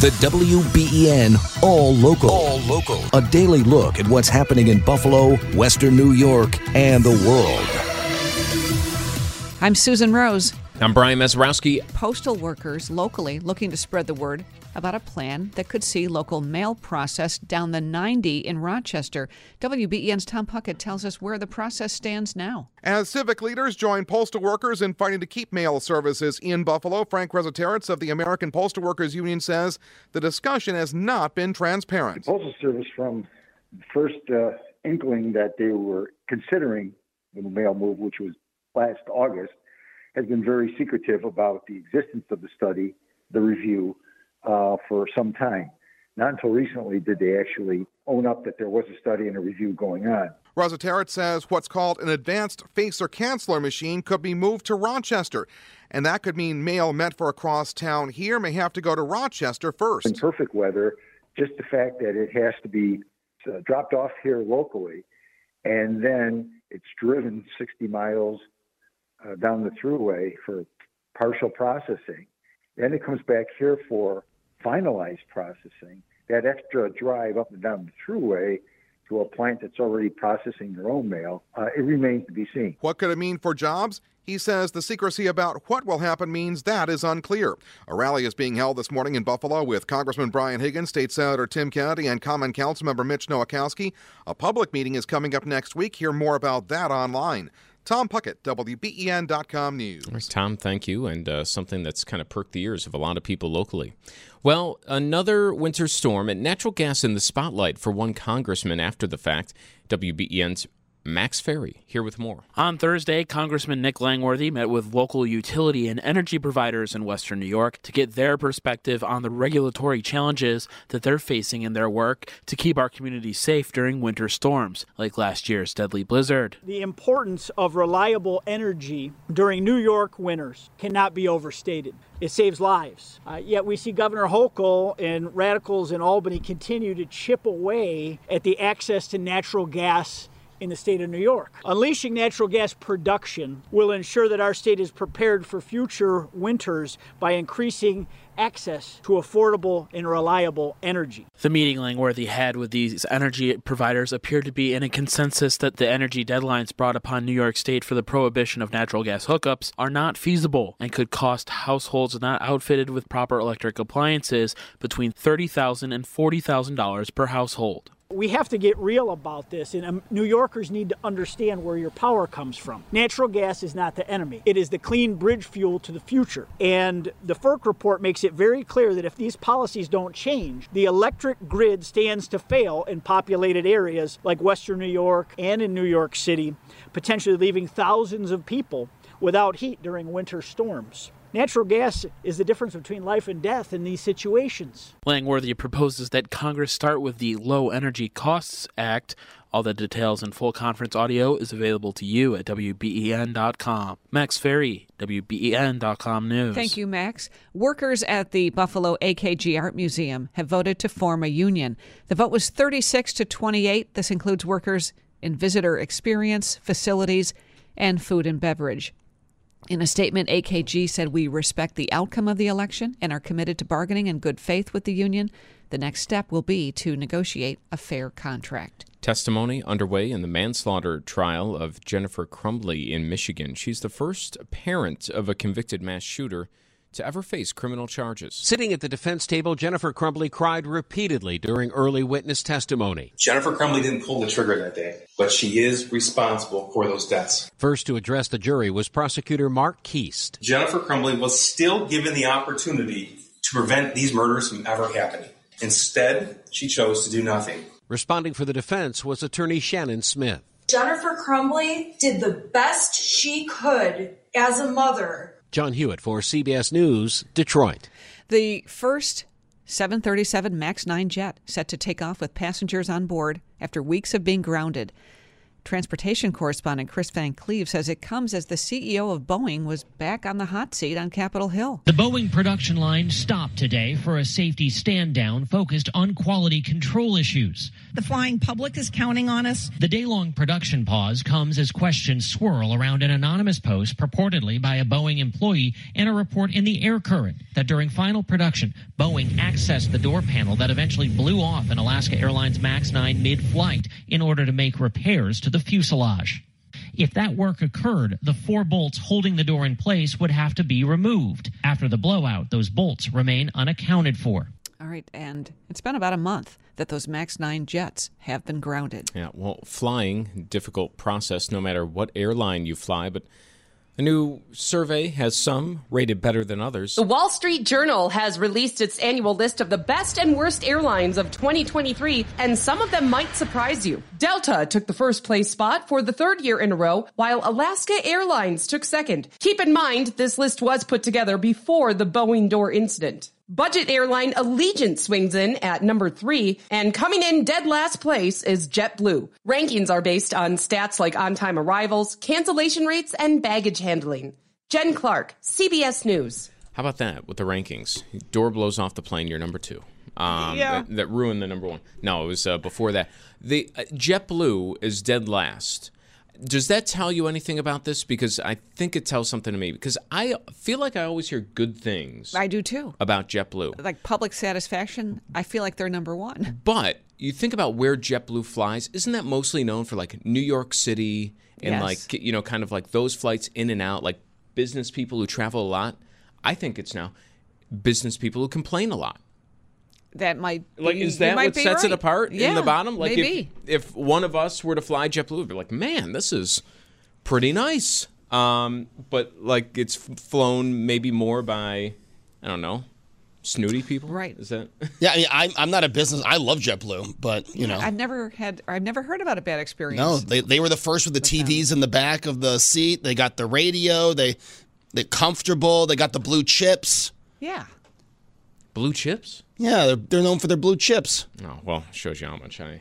The WBEN All Local. All Local. A daily look at what's happening in Buffalo, Western New York, and the world. I'm Susan Rose. I'm Brian Mazurowski. Postal workers locally looking to spread the word about a plan that could see local mail processed down the 90 in Rochester. WBEN's Tom Puckett tells us where the process stands now. As civic leaders join postal workers in fighting to keep mail services in Buffalo, Frank Resetarits of the American Postal Workers Union says the discussion has not been transparent. The Postal Service, from the first uh, inkling that they were considering the mail move, which was last August, has been very secretive about the existence of the study, the review, uh, for some time. Not until recently did they actually own up that there was a study and a review going on. Resetarits says what's called an advanced facer canceller machine could be moved to Rochester. And that could mean mail meant for across town here may have to go to Rochester first. In perfect weather, just the fact that it has to be uh, dropped off here locally and then it's driven 60 miles uh, down the Thruway for partial processing. Then it comes back here for finalized processing. That extra drive up and down the Thruway to a plant that's already processing their own mail, uh, it remains to be seen. What could it mean for jobs? He says the secrecy about what will happen means that is unclear. A rally is being held this morning in Buffalo with Congressman Brian Higgins, State Senator Tim Kennedy, and Common Council member Mitch Nowakowski. A public meeting is coming up next week. Hear more about that online. Tom Puckett, WBEN.com News. Tom, thank you. And uh, something that's kind of perked the ears of a lot of people locally. Well, another winter storm and natural gas in the spotlight for one congressman after the fact. WBEN's Max Ferry here with more. On Thursday, Congressman Nick Langworthy met with local utility and energy providers in Western New York to get their perspective on the regulatory challenges that they're facing in their work to keep our community safe during winter storms, like last year's deadly blizzard. The importance of reliable energy during New York winters cannot be overstated. It saves lives. Uh, yet we see Governor Hochul and radicals in Albany continue to chip away at the access to natural gas in the state of New York. Unleashing natural gas production will ensure that our state is prepared for future winters by increasing access to affordable and reliable energy. The meeting Langworthy had with these energy providers appeared to be in a consensus that the energy deadlines brought upon New York State for the prohibition of natural gas hookups are not feasible and could cost households not outfitted with proper electric appliances between $30,000 and $40,000 per household. We have to get real about this, and um, New Yorkers need to understand where your power comes from. Natural gas is not the enemy, it is the clean bridge fuel to the future. And the FERC report makes it very clear that if these policies don't change, the electric grid stands to fail in populated areas like Western New York and in New York City, potentially leaving thousands of people without heat during winter storms. Natural gas is the difference between life and death in these situations. Langworthy proposes that Congress start with the Low Energy Costs Act. All the details and full conference audio is available to you at WBEN.com. Max Ferry, WBEN.com News. Thank you, Max. Workers at the Buffalo AKG Art Museum have voted to form a union. The vote was 36 to 28. This includes workers in visitor experience, facilities, and food and beverage. In a statement, AKG said, We respect the outcome of the election and are committed to bargaining in good faith with the union. The next step will be to negotiate a fair contract. Testimony underway in the manslaughter trial of Jennifer Crumbley in Michigan. She's the first parent of a convicted mass shooter to ever face criminal charges. Sitting at the defense table, Jennifer Crumbley cried repeatedly during early witness testimony. Jennifer Crumbley didn't pull the trigger that day, but she is responsible for those deaths. First to address the jury was prosecutor Marc Keast. Jennifer Crumbley was still given the opportunity to prevent these murders from ever happening. Instead, she chose to do nothing. Responding for the defense was attorney Shannon Smith. Jennifer Crumbley did the best she could as a mother John Hewitt for CBS News, Detroit. The first 737 MAX 9 jet set to take off with passengers on board after weeks of being grounded. Transportation correspondent Chris Van Cleave says it comes as the CEO of Boeing was back on the hot seat on Capitol Hill. The Boeing production line stopped today for a safety stand down focused on quality control issues. The flying public is counting on us. The day long production pause comes as questions swirl around an anonymous post purportedly by a Boeing employee and a report in the air current that during final production, Boeing accessed the door panel that eventually blew off an Alaska Airlines MAX 9 mid flight in order to make repairs to the fuselage. If that work occurred, the four bolts holding the door in place would have to be removed. After the blowout, those bolts remain unaccounted for. All right, and it's been about a month that those MAX 9 jets have been grounded. Yeah, well, flying, difficult process no matter what airline you fly, but a new survey has some rated better than others. The Wall Street Journal has released its annual list of the best and worst airlines of 2023, and some of them might surprise you. Delta took the first place spot for the third year in a row, while Alaska Airlines took second. Keep in mind, this list was put together before the Boeing door incident. Budget airline Allegiant swings in at number three, and coming in dead last place is JetBlue. Rankings are based on stats like on time arrivals, cancellation rates, and baggage handling. Jen Clark, CBS News. How about that with the rankings? Door blows off the plane, you're number two. Um, Yeah. that, that ruined the number one. No, it was uh, before that. The uh, JetBlue is dead last. Does that tell you anything about this? Because I think it tells something to me. Because I feel like I always hear good things I do too. about JetBlue. Like public satisfaction, I feel like they're number one. But you think about where JetBlue flies, isn't that mostly known for like New York City and Yes. like you know kind of like those flights in and out, like business people who travel a lot? I think it's now business people who complain a lot. That might Like, be- is that might what be sets it right. apart in the bottom? Like, maybe. if if one of us were to fly JetBlue, we'd be like, man, this is pretty nice. Um, but like, it's flown maybe more by, I don't know, snooty people. Right. Is that? Yeah, I mean, I'm, I'm not a business. I love JetBlue, but you know, I've never had, I've never heard about a bad experience. no, they they were the first with the TVs in the back of the seat. They got the radio. They they're comfortable. They got the blue chips. Yeah. Blue chips? Yeah, they're, they're known for their blue chips. Oh well, shows you how much I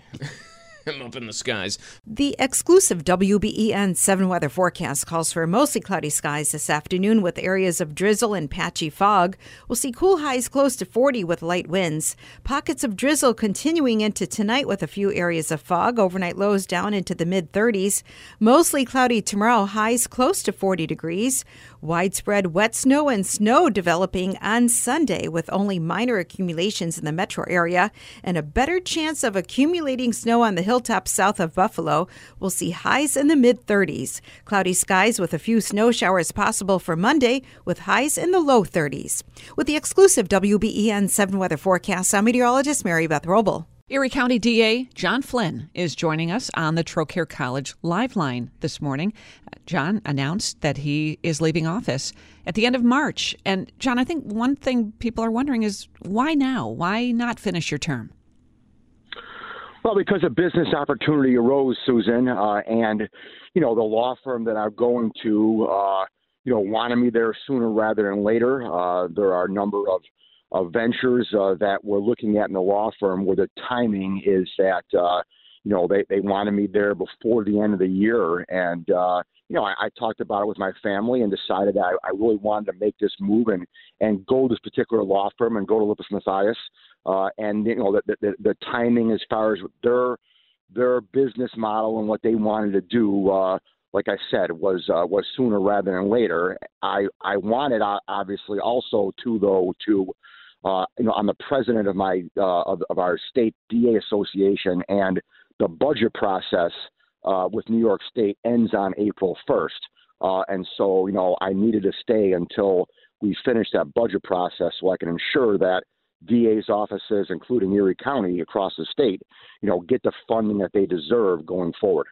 am up in the skies. The exclusive WBEN 7 weather forecast calls for mostly cloudy skies this afternoon with areas of drizzle and patchy fog. We'll see cool highs close to 40 with light winds. Pockets of drizzle continuing into tonight with a few areas of fog. Overnight lows down into the mid 30s. Mostly cloudy tomorrow, highs close to 40 degrees. Widespread wet snow and snow developing on Sunday with only minor accumulations in the metro area and a better chance of accumulating snow on the hilltops south of Buffalo. We'll see highs in the mid 30s. Cloudy skies with a few snow showers possible for Monday with highs in the low 30s. With the exclusive WBEN 7 weather forecast, I'm meteorologist Mary Beth Wrobel. Erie County DA John Flynn is joining us on the Trocaire College Live Line this morning. John announced that he is leaving office at the end of March. And, John, I think one thing people are wondering is why now? Why not finish your term? Well, because a business opportunity arose, Susan, uh, and you know the law firm that I'm going to, uh, you know, wanted me there sooner rather than later. Uh, there are a number of of ventures uh, that we're looking at in the law firm where the timing is that uh, you know they they wanted me there before the end of the year, and uh, you know I, I talked about it with my family and decided that I, I really wanted to make this move and and go to this particular law firm and go to Lippes Mathias. Uh, and you know the, the the timing as far as their their business model and what they wanted to do. Uh, like I said, was uh, was sooner rather than later. I I wanted uh, obviously also to though to uh, you know I'm the president of my uh, of, of our state DA association, and the budget process uh, with New York State ends on April 1st, uh, and so you know I needed to stay until we finish that budget process so I can ensure that DA's offices, including Erie County across the state, you know, get the funding that they deserve going forward.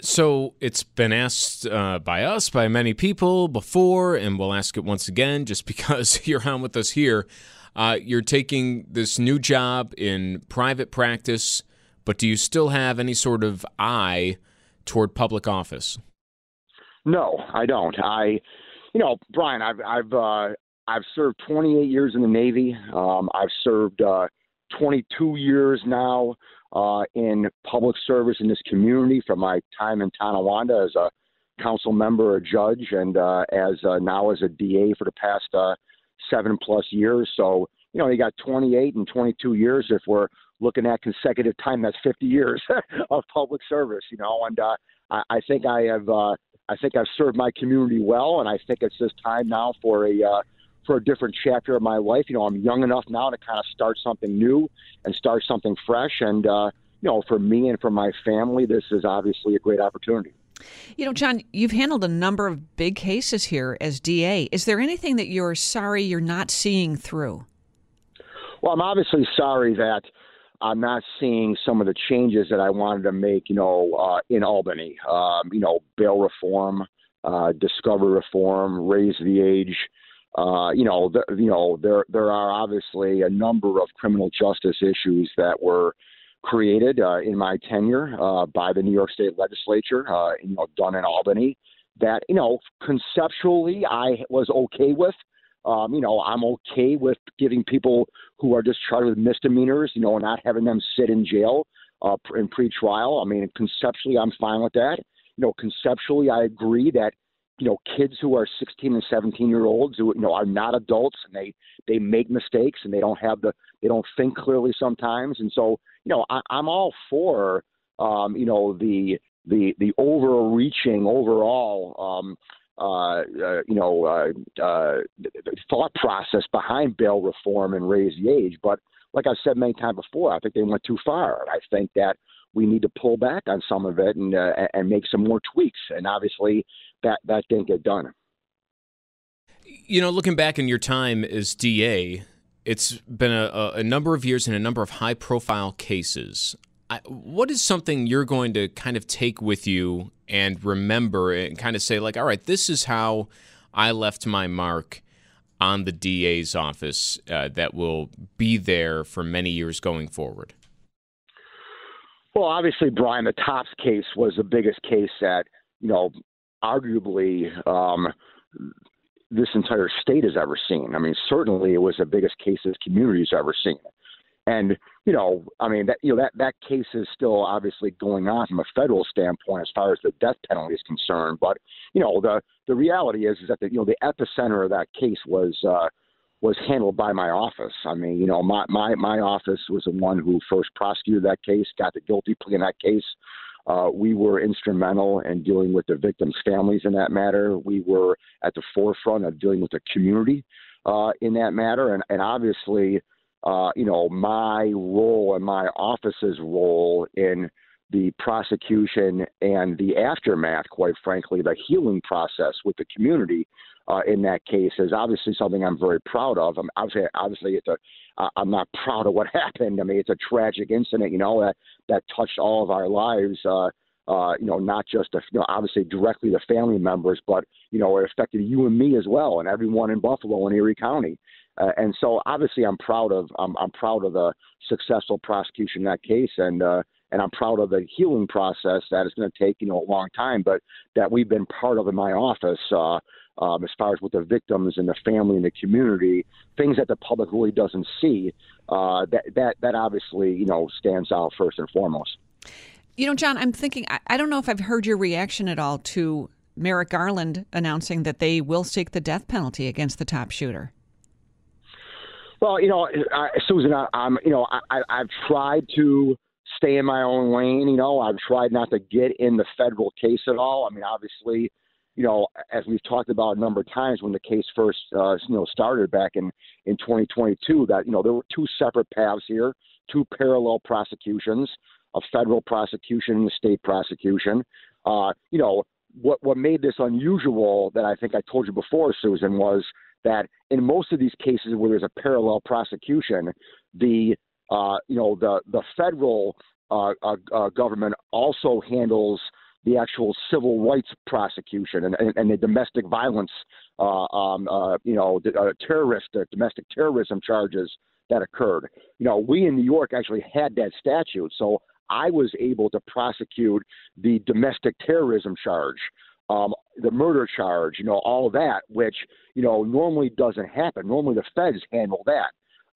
So it's been asked uh, by us, by many people before, and we'll ask it once again just because you're on with us here. Uh, you're taking this new job in private practice, but do you still have any sort of eye toward public office? No, I don't. I, you know, Brian, I've I've uh, I've served 28 years in the Navy. Um, I've served uh, 22 years now uh, in public service in this community from my time in Tonawanda as a council member, a judge, and uh, as uh, now as a DA for the past uh, seven plus years. So, you know, you got 28 and 22 years. If we're looking at consecutive time, that's 50 years of public service, you know, and uh, I, I think I have, uh, I think I've served my community well, and I think it's just time now for a, uh, for a different chapter of my life. You know, I'm young enough now to kind of start something new and start something fresh. And, uh, you know, for me and for my family, this is obviously a great opportunity. You know, John, you've handled a number of big cases here as DA. Is there anything that you're sorry you're not seeing through? Well, I'm obviously sorry that I'm not seeing some of the changes that I wanted to make, you know, uh, in Albany. Um, you know, bail reform, uh, discovery reform, raise the age. Uh, you know, the, you know, there there are obviously a number of criminal justice issues that were created uh, in my tenure uh, by the New York State Legislature, uh, you know, done in Albany, that you know conceptually I was okay with. Um, you know, I'm okay with giving people who are just charged with misdemeanors, you know, not having them sit in jail uh, in pre-trial. I mean, conceptually, I'm fine with that. You know, conceptually, I agree that you know kids who are 16 and 17 year olds who you know are not adults and they they make mistakes and they don't have the they don't think clearly sometimes and so you know I, i'm all for um you know the the the overreaching overall um uh, uh, you know, uh, uh, thought process behind bail reform and raise the age. But like I've said many times before, I think they went too far. I think that we need to pull back on some of it and uh, and make some more tweaks. And obviously, that that didn't get done. You know, looking back in your time as DA, it's been a, a number of years and a number of high profile cases. I, what is something you're going to kind of take with you and remember and kind of say, like, all right, this is how I left my mark on the DA's office uh, that will be there for many years going forward? Well, obviously, Brian, the Tops case was the biggest case that, you know, arguably um, this entire state has ever seen. I mean, certainly it was the biggest case this community's ever seen. And you know, I mean that you know that that case is still obviously going on from a federal standpoint as far as the death penalty is concerned. But you know, the the reality is is that the you know the epicenter of that case was uh, was handled by my office. I mean, you know, my my my office was the one who first prosecuted that case, got the guilty plea in that case. Uh, we were instrumental in dealing with the victims' families in that matter. We were at the forefront of dealing with the community uh, in that matter, and, and obviously, uh, you know, my role and my office's role in the prosecution and the aftermath, quite frankly, the healing process with the community uh, in that case is obviously something I'm very proud of. I'm obviously, obviously, it's a, I'm not proud of what happened. I mean, it's a tragic incident, you know, that that touched all of our lives. Uh, uh, you know, not just the, you know, obviously directly the family members, but you know, it affected you and me as well, and everyone in Buffalo and Erie County. Uh, and so, obviously, I'm proud of I'm, I'm proud of the successful prosecution in that case, and uh, and I'm proud of the healing process that is going to take you know a long time, but that we've been part of in my office. Uh, um, as far as with the victims and the family and the community, things that the public really doesn't see. Uh, that that that obviously you know stands out first and foremost. You know, John, I'm thinking. I, I don't know if I've heard your reaction at all to Merrick Garland announcing that they will seek the death penalty against the top shooter. Well, you know, Susan, I, I'm, you know, I, I've tried to stay in my own lane. You know, I've tried not to get in the federal case at all. I mean, obviously, you know, as we've talked about a number of times when the case first, uh, you know, started back in in 2022, that you know there were two separate paths here, two parallel prosecutions, a federal prosecution and a state prosecution. Uh, you know, what what made this unusual that I think I told you before, Susan, was that in most of these cases where there's a parallel prosecution, the uh, you know the the federal uh, uh, uh government also handles the actual civil rights prosecution and, and, and the domestic violence, uh, um, uh, you know, the, terrorist, uh, domestic terrorism charges that occurred. You know, we in New York actually had that statute, so I was able to prosecute the domestic terrorism charge, um, the murder charge, you know, all that, which you know normally doesn't happen. Normally the feds handle that.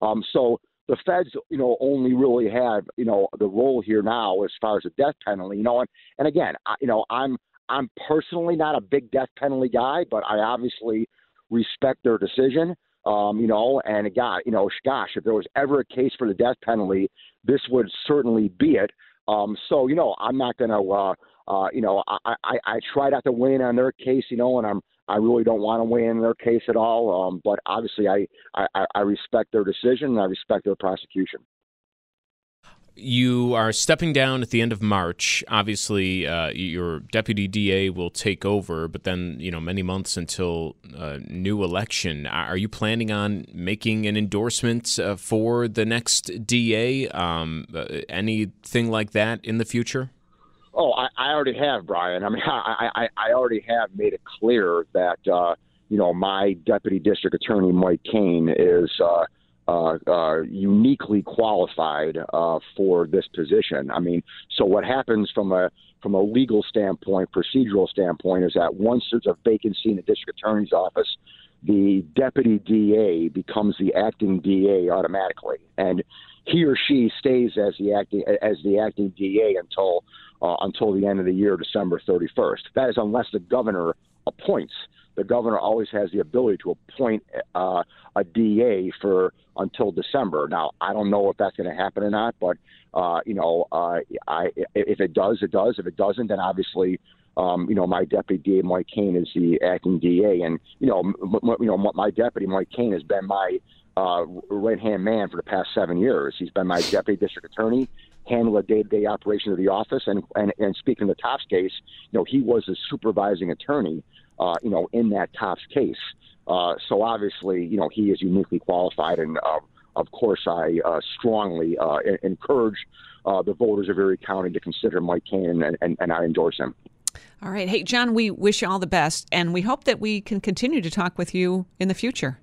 Um, so the feds, you know, only really have, you know, the role here now as far as the death penalty, you know, and, and again, I, you know, I'm, I'm personally not a big death penalty guy, but I obviously respect their decision. Um, you know, and again, you know, gosh, if there was ever a case for the death penalty, this would certainly be it. Um, so, you know, I'm not going to, uh, uh, you know, I, I, I try not to weigh in on their case, you know, and I'm, I really don't want to weigh in their case at all. Um, but obviously, I, I, I respect their decision and I respect their prosecution. You are stepping down at the end of March. Obviously, uh, your deputy DA will take over, but then you know many months until a new election. Are you planning on making an endorsement uh, for the next DA? Um, uh, anything like that in the future? Oh, I, I already have, Brian. I mean, I, I, I already have made it clear that uh, you know my deputy district attorney Mike Kane is. Uh, uh, uh, uniquely qualified uh, for this position. I mean, so what happens from a from a legal standpoint, procedural standpoint, is that once there's a vacancy in the district attorney's office, the deputy DA becomes the acting DA automatically, and he or she stays as the acting as the acting DA until uh, until the end of the year, December 31st. That is unless the governor appoints. The governor always has the ability to appoint uh, a DA for until December. Now, I don't know if that's going to happen or not, but uh, you know, uh, I, if it does, it does. If it doesn't, then obviously, um, you know, my deputy DA Mike Kane is the acting DA, and you know, m- m- you know, my deputy Mike Kane has been my uh, right hand man for the past seven years. He's been my deputy district attorney, handle the day to day operation of the office, and, and and speaking of the Tops case, you know, he was a supervising attorney, uh, you know, in that Tops case. Uh, so obviously, you know, he is uniquely qualified, and uh, of course, I uh, strongly uh, encourage uh, the voters of Erie County to consider Mike Kane, and, and, and I endorse him. All right. Hey, John, we wish you all the best, and we hope that we can continue to talk with you in the future.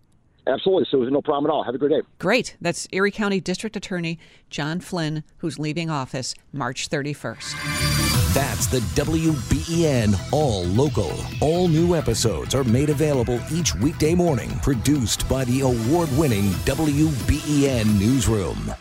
Absolutely. So there's no problem at all. Have a great day. Great. That's Erie County District Attorney John Flynn, who's leaving office March 31st. That's the WBEN All Local. All new episodes are made available each weekday morning, produced by the award winning WBEN Newsroom.